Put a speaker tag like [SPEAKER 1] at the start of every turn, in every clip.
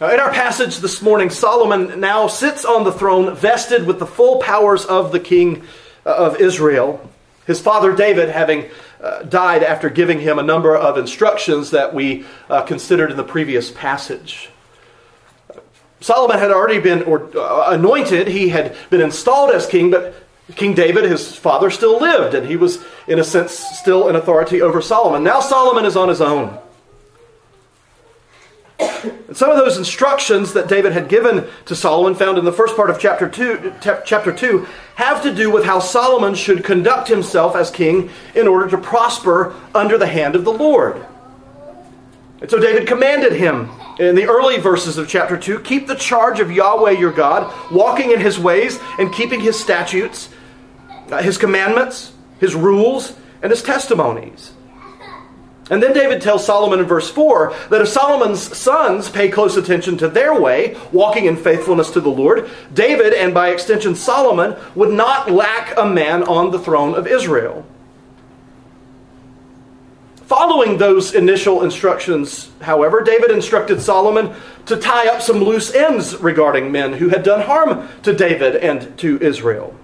[SPEAKER 1] Now, in our passage this morning, Solomon now sits on the throne vested with the full powers of the king uh, of Israel. His father David having uh, died after giving him a number of instructions that we uh, considered in the previous passage. Solomon had already been uh, anointed, he had been installed as king, but King David, his father, still lived, and he was, in a sense, still in authority over Solomon. Now Solomon is on his own. And some of those instructions that David had given to Solomon, found in the first part of chapter two, chapter 2, have to do with how Solomon should conduct himself as king in order to prosper under the hand of the Lord. And so David commanded him in the early verses of chapter 2 keep the charge of Yahweh your God, walking in his ways and keeping his statutes, uh, his commandments, his rules, and his testimonies. And then David tells Solomon in verse 4 that if Solomon's sons pay close attention to their way, walking in faithfulness to the Lord, David, and by extension Solomon, would not lack a man on the throne of Israel. Following those initial instructions, however, David instructed Solomon to tie up some loose ends regarding men who had done harm to David and to Israel.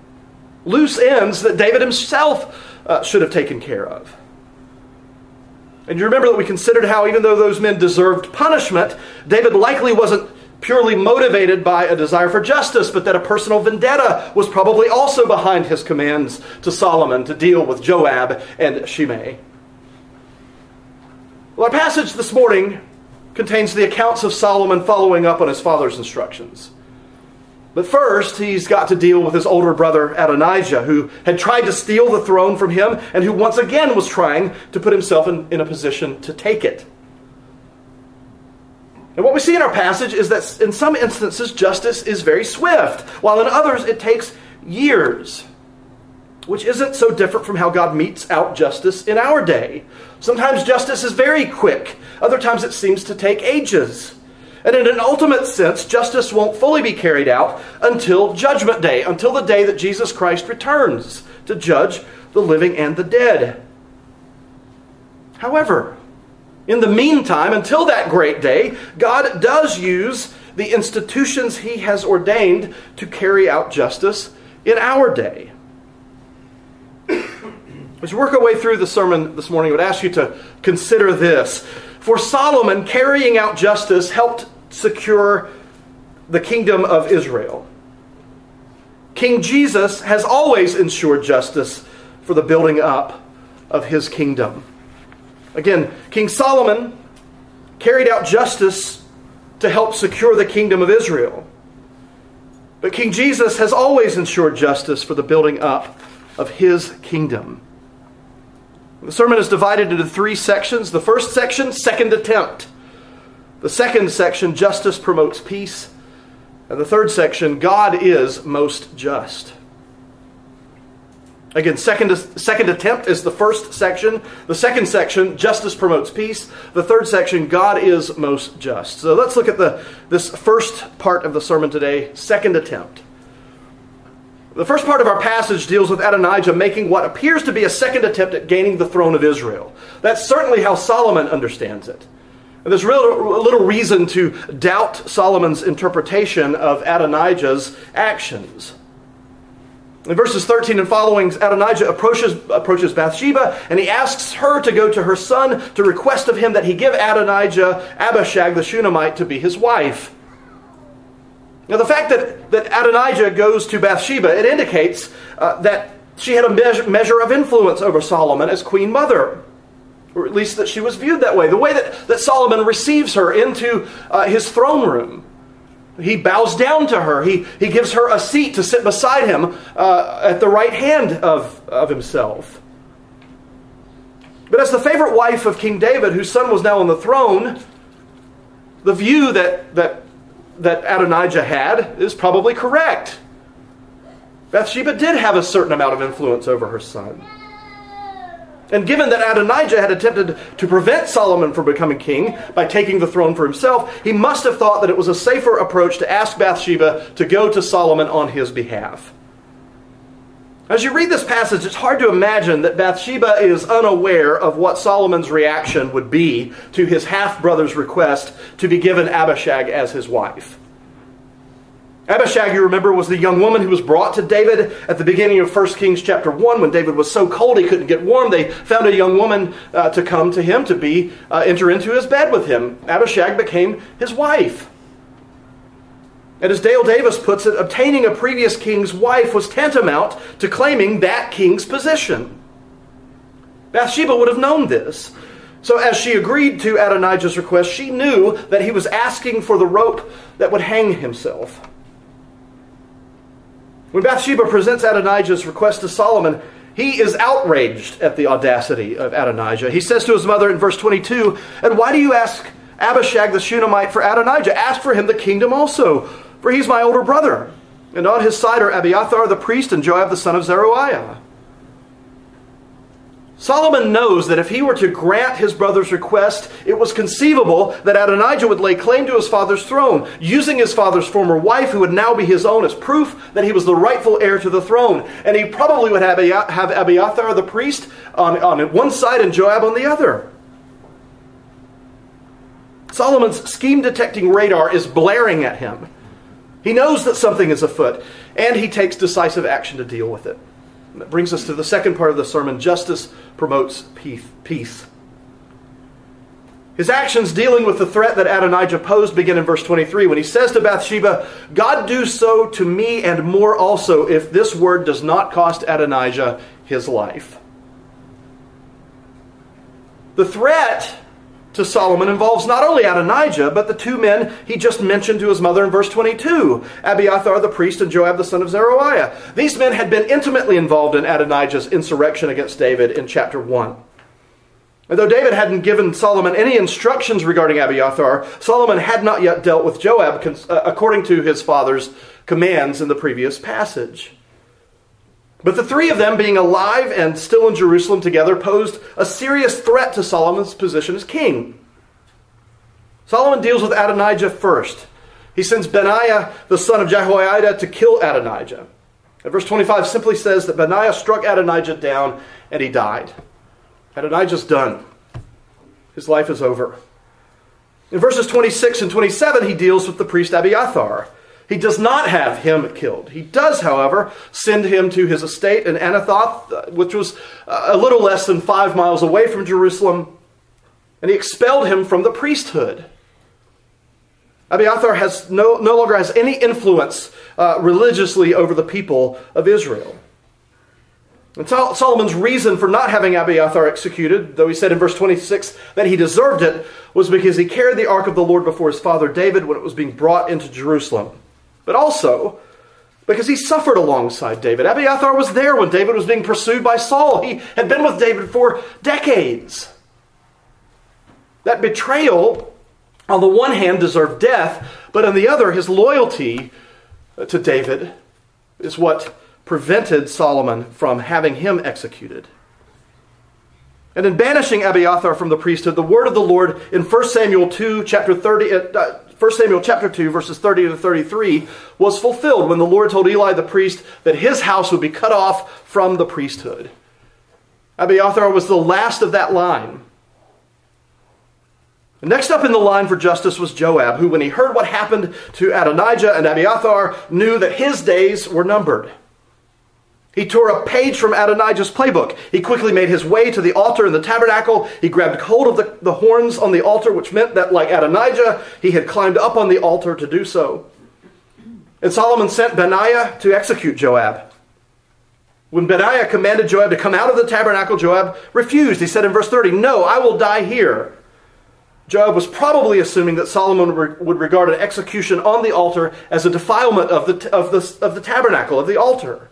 [SPEAKER 1] Loose ends that David himself uh, should have taken care of. And you remember that we considered how, even though those men deserved punishment, David likely wasn't purely motivated by a desire for justice, but that a personal vendetta was probably also behind his commands to Solomon to deal with Joab and Shimei. Well, our passage this morning contains the accounts of Solomon following up on his father's instructions. But first, he's got to deal with his older brother Adonijah, who had tried to steal the throne from him and who once again was trying to put himself in, in a position to take it. And what we see in our passage is that in some instances, justice is very swift, while in others, it takes years, which isn't so different from how God metes out justice in our day. Sometimes justice is very quick, other times, it seems to take ages. And in an ultimate sense, justice won't fully be carried out until Judgment Day, until the day that Jesus Christ returns to judge the living and the dead. However, in the meantime, until that great day, God does use the institutions He has ordained to carry out justice in our day. As we work our way through the sermon this morning, I would ask you to consider this. For Solomon, carrying out justice helped secure the kingdom of Israel. King Jesus has always ensured justice for the building up of his kingdom. Again, King Solomon carried out justice to help secure the kingdom of Israel. But King Jesus has always ensured justice for the building up of his kingdom. The sermon is divided into three sections. The first section, second attempt. The second section, justice promotes peace. And the third section, God is most just. Again, second, second attempt is the first section. The second section, justice promotes peace. The third section, God is most just. So let's look at the, this first part of the sermon today, second attempt. The first part of our passage deals with Adonijah making what appears to be a second attempt at gaining the throne of Israel. That's certainly how Solomon understands it. There's real, little reason to doubt Solomon's interpretation of Adonijah's actions. In verses 13 and following, Adonijah approaches, approaches Bathsheba and he asks her to go to her son to request of him that he give Adonijah Abishag the Shunammite to be his wife. Now, the fact that, that Adonijah goes to Bathsheba, it indicates uh, that she had a measure, measure of influence over Solomon as queen mother or at least that she was viewed that way. The way that, that Solomon receives her into uh, his throne room. He bows down to her. He, he gives her a seat to sit beside him uh, at the right hand of, of himself. But as the favorite wife of King David, whose son was now on the throne, the view that, that, that Adonijah had is probably correct. Bathsheba did have a certain amount of influence over her son. And given that Adonijah had attempted to prevent Solomon from becoming king by taking the throne for himself, he must have thought that it was a safer approach to ask Bathsheba to go to Solomon on his behalf. As you read this passage, it's hard to imagine that Bathsheba is unaware of what Solomon's reaction would be to his half brother's request to be given Abishag as his wife. Abishag, you remember, was the young woman who was brought to David at the beginning of 1 Kings chapter 1 when David was so cold he couldn't get warm. They found a young woman uh, to come to him to be uh, enter into his bed with him. Abishag became his wife. And as Dale Davis puts it, obtaining a previous king's wife was tantamount to claiming that king's position. Bathsheba would have known this. So, as she agreed to Adonijah's request, she knew that he was asking for the rope that would hang himself. When Bathsheba presents Adonijah's request to Solomon, he is outraged at the audacity of Adonijah. He says to his mother in verse 22, And why do you ask Abishag the Shunammite for Adonijah? Ask for him the kingdom also, for he's my older brother. And on his side are Abiathar the priest and Joab the son of Zeruiah. Solomon knows that if he were to grant his brother's request, it was conceivable that Adonijah would lay claim to his father's throne, using his father's former wife, who would now be his own, as proof that he was the rightful heir to the throne. And he probably would have, have Abiathar the priest on, on one side and Joab on the other. Solomon's scheme detecting radar is blaring at him. He knows that something is afoot, and he takes decisive action to deal with it. That brings us to the second part of the sermon justice promotes peace. His actions dealing with the threat that Adonijah posed begin in verse 23 when he says to Bathsheba, God do so to me and more also if this word does not cost Adonijah his life. The threat to Solomon involves not only Adonijah, but the two men he just mentioned to his mother in verse 22 Abiathar the priest and Joab the son of Zeruiah. These men had been intimately involved in Adonijah's insurrection against David in chapter 1. And though David hadn't given Solomon any instructions regarding Abiathar, Solomon had not yet dealt with Joab uh, according to his father's commands in the previous passage. But the three of them, being alive and still in Jerusalem together, posed a serious threat to Solomon's position as king. Solomon deals with Adonijah first. He sends Benaiah, the son of Jehoiada, to kill Adonijah. And verse 25 simply says that Benaiah struck Adonijah down and he died. Adonijah's done. His life is over. In verses 26 and 27, he deals with the priest Abiathar. He does not have him killed. He does, however, send him to his estate in Anathoth, uh, which was uh, a little less than five miles away from Jerusalem, and he expelled him from the priesthood. Abiathar has no, no longer has any influence uh, religiously over the people of Israel. And Solomon's reason for not having Abiathar executed, though he said in verse 26 that he deserved it, was because he carried the ark of the Lord before his father David when it was being brought into Jerusalem but also because he suffered alongside David. Abiathar was there when David was being pursued by Saul. He had been with David for decades. That betrayal, on the one hand, deserved death, but on the other, his loyalty to David is what prevented Solomon from having him executed. And in banishing Abiathar from the priesthood, the word of the Lord in 1 Samuel 2, chapter 30, uh, 1 Samuel chapter 2, verses 30 to 33, was fulfilled when the Lord told Eli the priest that his house would be cut off from the priesthood. Abiathar was the last of that line. next up in the line for justice was Joab, who, when he heard what happened to Adonijah and Abiathar, knew that his days were numbered. He tore a page from Adonijah's playbook. He quickly made his way to the altar in the tabernacle. He grabbed hold of the, the horns on the altar, which meant that, like Adonijah, he had climbed up on the altar to do so. And Solomon sent Benaiah to execute Joab. When Benaiah commanded Joab to come out of the tabernacle, Joab refused. He said in verse 30, No, I will die here. Joab was probably assuming that Solomon would regard an execution on the altar as a defilement of the, of the, of the tabernacle, of the altar.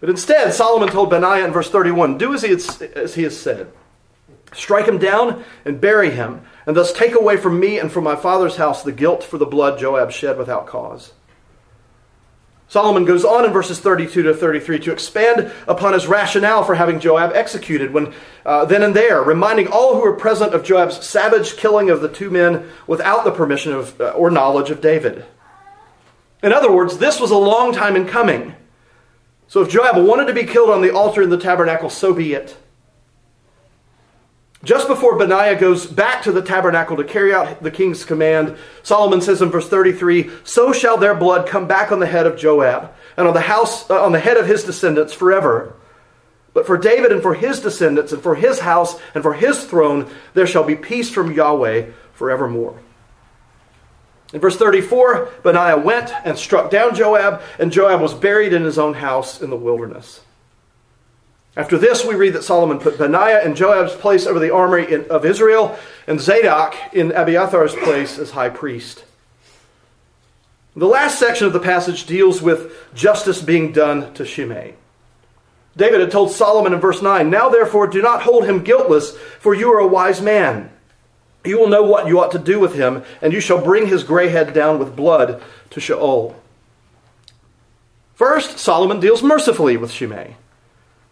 [SPEAKER 1] But instead, Solomon told Benaiah in verse 31 Do as he, has, as he has said. Strike him down and bury him, and thus take away from me and from my father's house the guilt for the blood Joab shed without cause. Solomon goes on in verses 32 to 33 to expand upon his rationale for having Joab executed when uh, then and there, reminding all who were present of Joab's savage killing of the two men without the permission of, uh, or knowledge of David. In other words, this was a long time in coming. So if Joab wanted to be killed on the altar in the tabernacle, so be it. Just before Benaiah goes back to the tabernacle to carry out the king's command, Solomon says in verse 33, "So shall their blood come back on the head of Joab and on the house uh, on the head of his descendants forever. But for David and for his descendants and for his house and for his throne there shall be peace from Yahweh forevermore." In verse 34, Benaiah went and struck down Joab, and Joab was buried in his own house in the wilderness. After this, we read that Solomon put Benaiah in Joab's place over the army of Israel, and Zadok in Abiathar's place as high priest. The last section of the passage deals with justice being done to Shimei. David had told Solomon in verse 9, Now therefore do not hold him guiltless, for you are a wise man. You will know what you ought to do with him, and you shall bring his gray head down with blood to Sheol. First, Solomon deals mercifully with Shimei.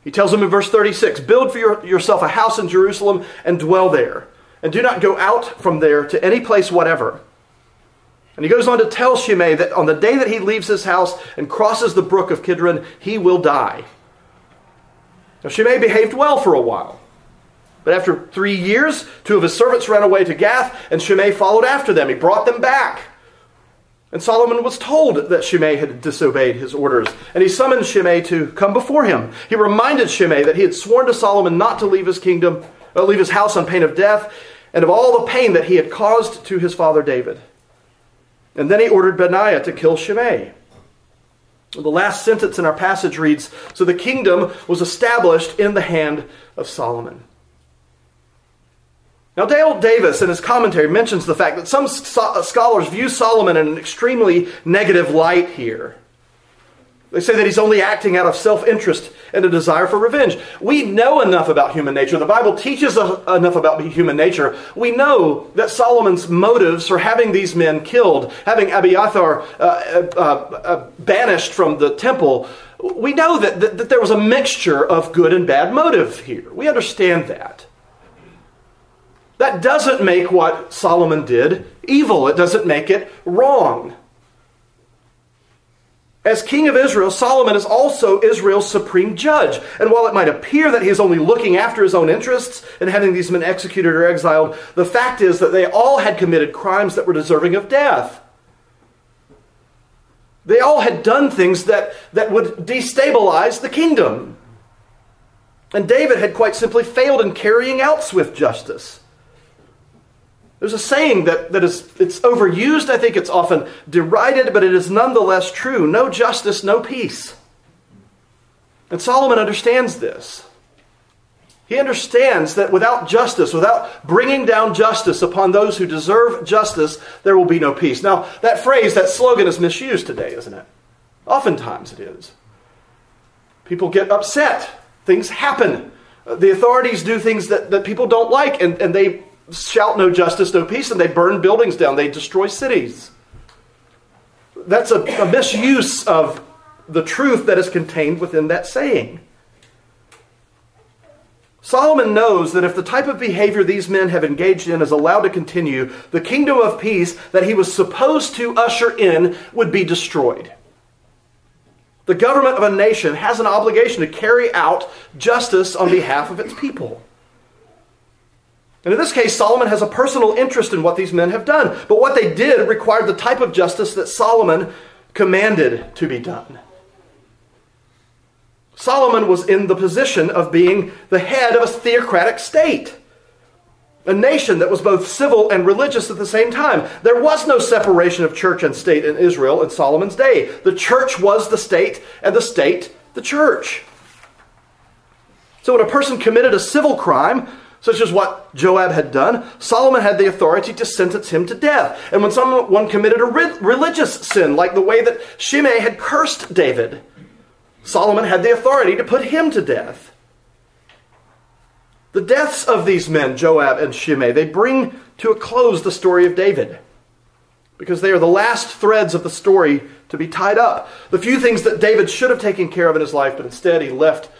[SPEAKER 1] He tells him in verse 36 Build for your, yourself a house in Jerusalem and dwell there, and do not go out from there to any place whatever. And he goes on to tell Shimei that on the day that he leaves his house and crosses the brook of Kidron, he will die. Now, Shimei behaved well for a while. But after three years, two of his servants ran away to Gath, and Shimei followed after them. He brought them back. And Solomon was told that Shimei had disobeyed his orders, and he summoned Shimei to come before him. He reminded Shimei that he had sworn to Solomon not to leave his kingdom, uh, leave his house on pain of death, and of all the pain that he had caused to his father David. And then he ordered Benaiah to kill Shimei. The last sentence in our passage reads So the kingdom was established in the hand of Solomon. Now, Dale Davis, in his commentary, mentions the fact that some scholars view Solomon in an extremely negative light here. They say that he's only acting out of self interest and a desire for revenge. We know enough about human nature. The Bible teaches enough about human nature. We know that Solomon's motives for having these men killed, having Abiathar uh, uh, uh, banished from the temple, we know that, that, that there was a mixture of good and bad motive here. We understand that. That doesn't make what Solomon did evil, it doesn't make it wrong. As king of Israel, Solomon is also Israel's supreme judge. And while it might appear that he is only looking after his own interests and having these men executed or exiled, the fact is that they all had committed crimes that were deserving of death. They all had done things that, that would destabilize the kingdom. And David had quite simply failed in carrying out swift justice. There's a saying that, that is it's overused, I think it's often derided, but it is nonetheless true. No justice, no peace. And Solomon understands this. He understands that without justice, without bringing down justice upon those who deserve justice, there will be no peace. Now, that phrase, that slogan is misused today, isn't it? Oftentimes it is. People get upset. Things happen. Uh, the authorities do things that, that people don't like, and, and they shout no justice, no peace, and they burn buildings down, they destroy cities. That's a, a misuse of the truth that is contained within that saying. Solomon knows that if the type of behavior these men have engaged in is allowed to continue, the kingdom of peace that he was supposed to usher in would be destroyed. The government of a nation has an obligation to carry out justice on behalf of its people. And in this case, Solomon has a personal interest in what these men have done. But what they did required the type of justice that Solomon commanded to be done. Solomon was in the position of being the head of a theocratic state, a nation that was both civil and religious at the same time. There was no separation of church and state in Israel in Solomon's day. The church was the state, and the state the church. So when a person committed a civil crime, such as what Joab had done, Solomon had the authority to sentence him to death. And when someone committed a religious sin, like the way that Shimei had cursed David, Solomon had the authority to put him to death. The deaths of these men, Joab and Shimei, they bring to a close the story of David because they are the last threads of the story to be tied up. The few things that David should have taken care of in his life, but instead he left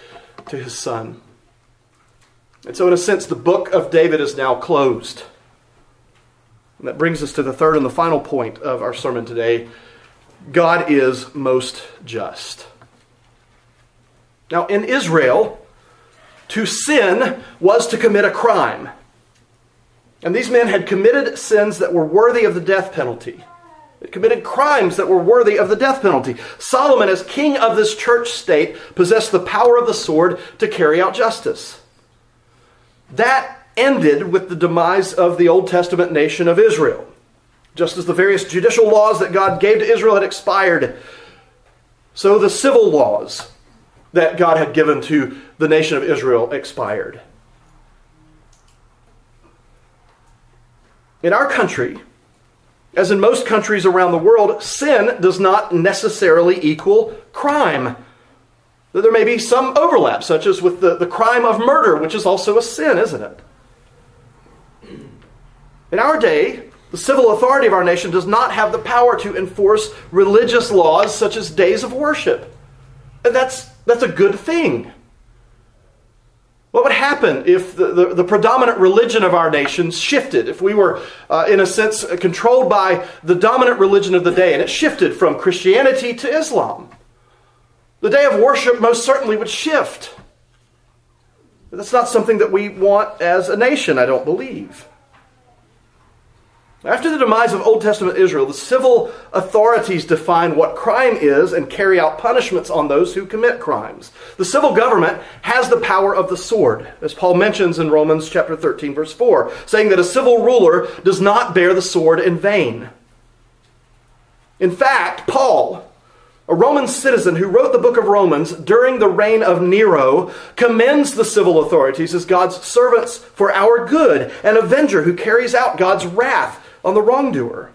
[SPEAKER 1] to his son. And so, in a sense, the book of David is now closed. And that brings us to the third and the final point of our sermon today God is most just. Now, in Israel, to sin was to commit a crime. And these men had committed sins that were worthy of the death penalty. They committed crimes that were worthy of the death penalty. Solomon, as king of this church state, possessed the power of the sword to carry out justice. That ended with the demise of the Old Testament nation of Israel. Just as the various judicial laws that God gave to Israel had expired, so the civil laws that God had given to the nation of Israel expired. In our country, as in most countries around the world, sin does not necessarily equal crime. There may be some overlap, such as with the, the crime of murder, which is also a sin, isn't it? In our day, the civil authority of our nation does not have the power to enforce religious laws such as days of worship. And that's, that's a good thing. What would happen if the, the, the, predominant religion of our nation shifted? If we were, uh, in a sense, controlled by the dominant religion of the day and it shifted from Christianity to Islam? The day of worship most certainly would shift. But that's not something that we want as a nation, I don't believe. After the demise of Old Testament Israel, the civil authorities define what crime is and carry out punishments on those who commit crimes. The civil government has the power of the sword, as Paul mentions in Romans chapter 13 verse 4, saying that a civil ruler does not bear the sword in vain. In fact, Paul, a Roman citizen who wrote the book of Romans during the reign of Nero, commends the civil authorities as God's servants for our good, an avenger who carries out God's wrath on the wrongdoer.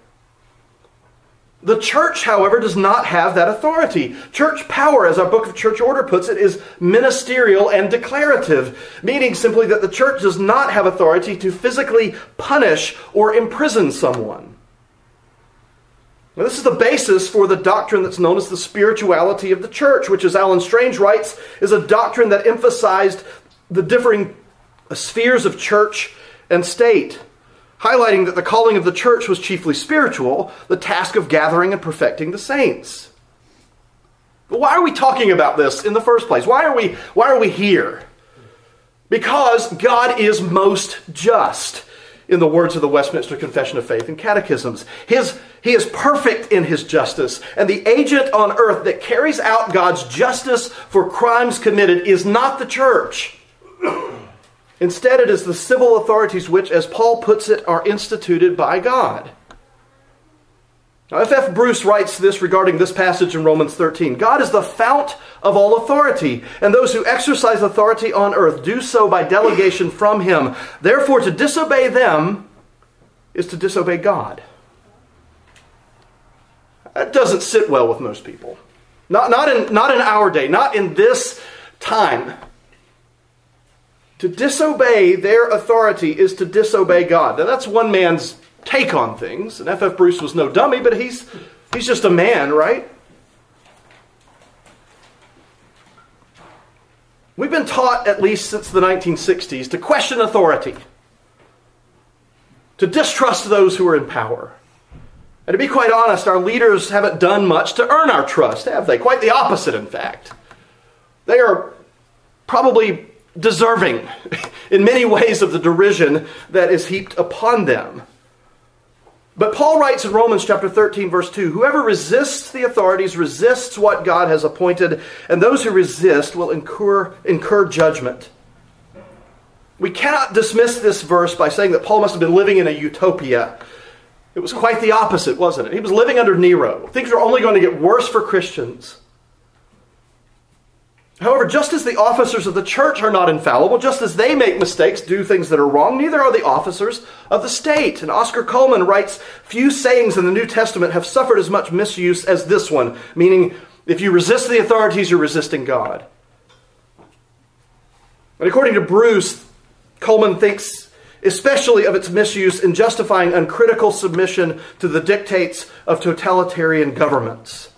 [SPEAKER 1] The church, however, does not have that authority. Church power, as our book of church order puts it, is ministerial and declarative, meaning simply that the church does not have authority to physically punish or imprison someone. Now, this is the basis for the doctrine that's known as the spirituality of the church, which, as Alan Strange writes, is a doctrine that emphasized the differing spheres of church and state highlighting that the calling of the church was chiefly spiritual, the task of gathering and perfecting the saints. But why are we talking about this in the first place? Why are we, why are we here? Because God is most just, in the words of the Westminster Confession of Faith and Catechisms. His, he is perfect in his justice, and the agent on earth that carries out God's justice for crimes committed is not the church. Instead, it is the civil authorities which, as Paul puts it, are instituted by God. Now, F.F. F. Bruce writes this regarding this passage in Romans 13 God is the fount of all authority, and those who exercise authority on earth do so by delegation from him. Therefore, to disobey them is to disobey God. That doesn't sit well with most people. Not, not, in, not in our day, not in this time. To disobey their authority is to disobey God. Now, that's one man's take on things. And F.F. Bruce was no dummy, but he's, he's just a man, right? We've been taught, at least since the 1960s, to question authority, to distrust those who are in power. And to be quite honest, our leaders haven't done much to earn our trust, have they? Quite the opposite, in fact. They are probably deserving in many ways of the derision that is heaped upon them. But Paul writes in Romans chapter 13, verse 2 Whoever resists the authorities resists what God has appointed, and those who resist will incur, incur judgment. We cannot dismiss this verse by saying that Paul must have been living in a utopia. It was quite the opposite, wasn't it? He was living under Nero. Things are only going to get worse for Christians. However, just as the officers of the church are not infallible, just as they make mistakes, do things that are wrong, neither are the officers of the state. And Oscar Cullmann writes Few sayings in the New Testament have suffered as much misuse as this one, meaning, if you resist the authorities, you're resisting God. And according to Bruce, Cullmann thinks especially of its misuse in justifying uncritical submission to the dictates of totalitarian governments.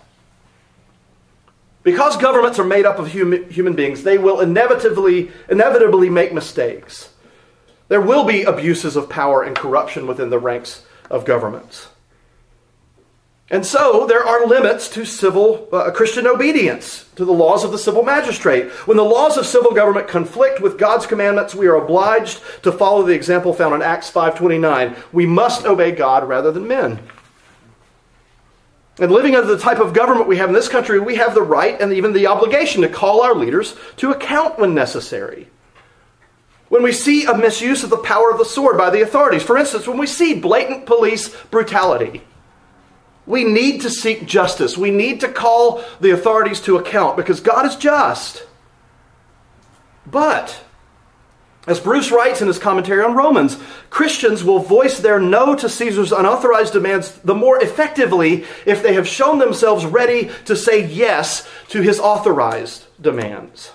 [SPEAKER 1] Because governments are made up of human, human beings, they will inevitably, inevitably make mistakes. There will be abuses of power and corruption within the ranks of governments. And so there are limits to civil uh, Christian obedience to the laws of the civil magistrate. When the laws of civil government conflict with God's commandments, we are obliged to follow the example found in Acts 5:29. We must obey God rather than men. And living under the type of government we have in this country, we have the right and even the obligation to call our leaders to account when necessary. When we see a misuse of the power of the sword by the authorities, for instance, when we see blatant police brutality, we need to seek justice. We need to call the authorities to account because God is just. But, as Bruce writes in his commentary on Romans, Christians will voice their no to Caesar's unauthorized demands the more effectively if they have shown themselves ready to say yes to his authorized demands.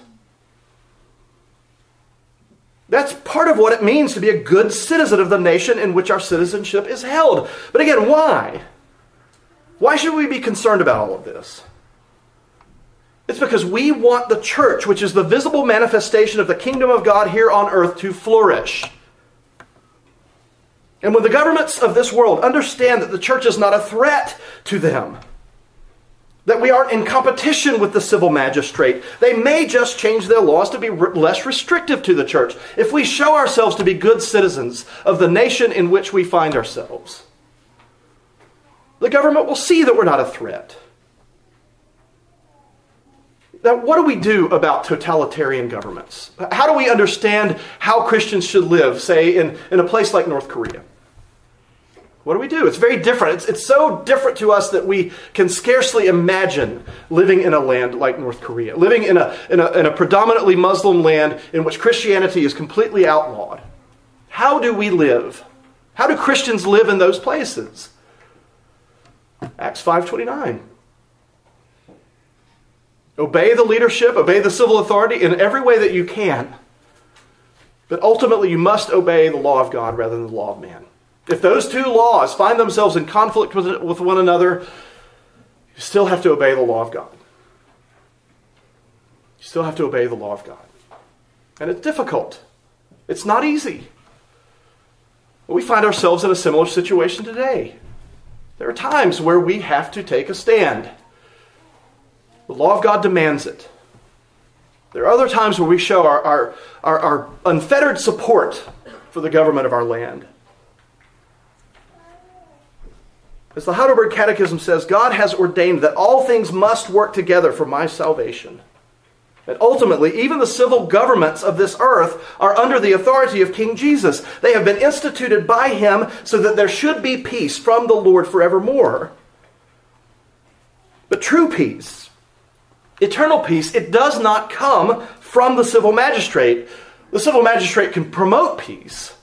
[SPEAKER 1] That's part of what it means to be a good citizen of the nation in which our citizenship is held. But again, why? Why should we be concerned about all of this? It's because we want the church, which is the visible manifestation of the kingdom of God here on earth, to flourish. And when the governments of this world understand that the church is not a threat to them, that we aren't in competition with the civil magistrate, they may just change their laws to be less restrictive to the church if we show ourselves to be good citizens of the nation in which we find ourselves the government will see that we're not a threat. Now, what do we do about totalitarian governments? How do we understand how Christians should live, say, in, in a place like North Korea? What do we do? It's very different. It's, it's so different to us that we can scarcely imagine living in a land like North Korea, living in a, in a, in a predominantly Muslim land in which Christianity is completely outlawed. How do we live? How do Christians live in those places? Acts 5:29. Obey the leadership, obey the civil authority in every way that you can. But ultimately, you must obey the law of God rather than the law of man. If those two laws find themselves in conflict with, one another, you still have to obey the law of God. You still have to obey the law of God. And it's difficult, it's not easy. We find ourselves in a similar situation today. There are times where we have to take a stand. The law of God demands it. There are other times where we show our, our, our, our unfettered support for the government of our land. As the Heidelberg Catechism says, God has ordained that all things must work together for my salvation. And ultimately, even the civil governments of this earth are under the authority of King Jesus. They have been instituted by him so that there should be peace from the Lord forevermore. But true peace, eternal peace, it does not come from the civil magistrate. The civil magistrate can promote peace.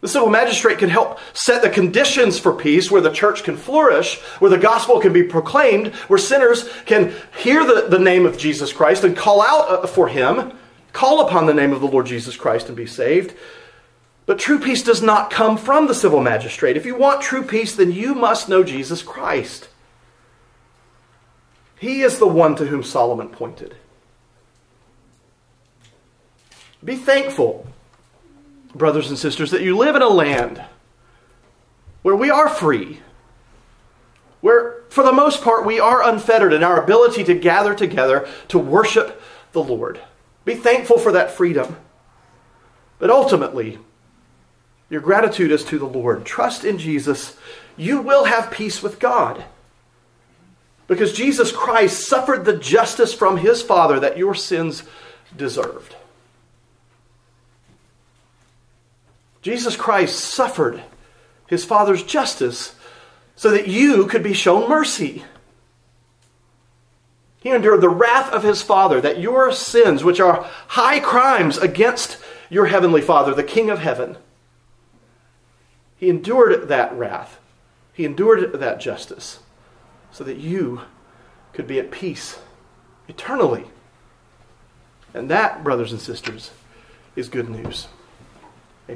[SPEAKER 1] The civil magistrate can help set the conditions for peace where the church can flourish, where the gospel can be proclaimed, where sinners can hear the, the name of Jesus Christ and call out uh, for him, call upon the name of the Lord Jesus Christ and be saved. But true peace does not come from the civil magistrate. If you want true peace, then you must know Jesus Christ. He is the one to whom Solomon pointed. Be thankful brothers and sisters, that you live in a land where we are free, where for the most part we are unfettered in our ability to gather together to worship the Lord. Be thankful for that freedom. But ultimately, your gratitude is to the Lord. Trust in Jesus. You will have peace with God. Because Jesus Christ suffered the justice from his Father that your sins deserved. Jesus Christ suffered his Father's justice so that you could be shown mercy. He endured the wrath of his Father that your sins, which are high crimes against your heavenly Father, the King of heaven, he endured that wrath. He endured that justice so that you could be at peace eternally. And that, brothers and sisters, is good news.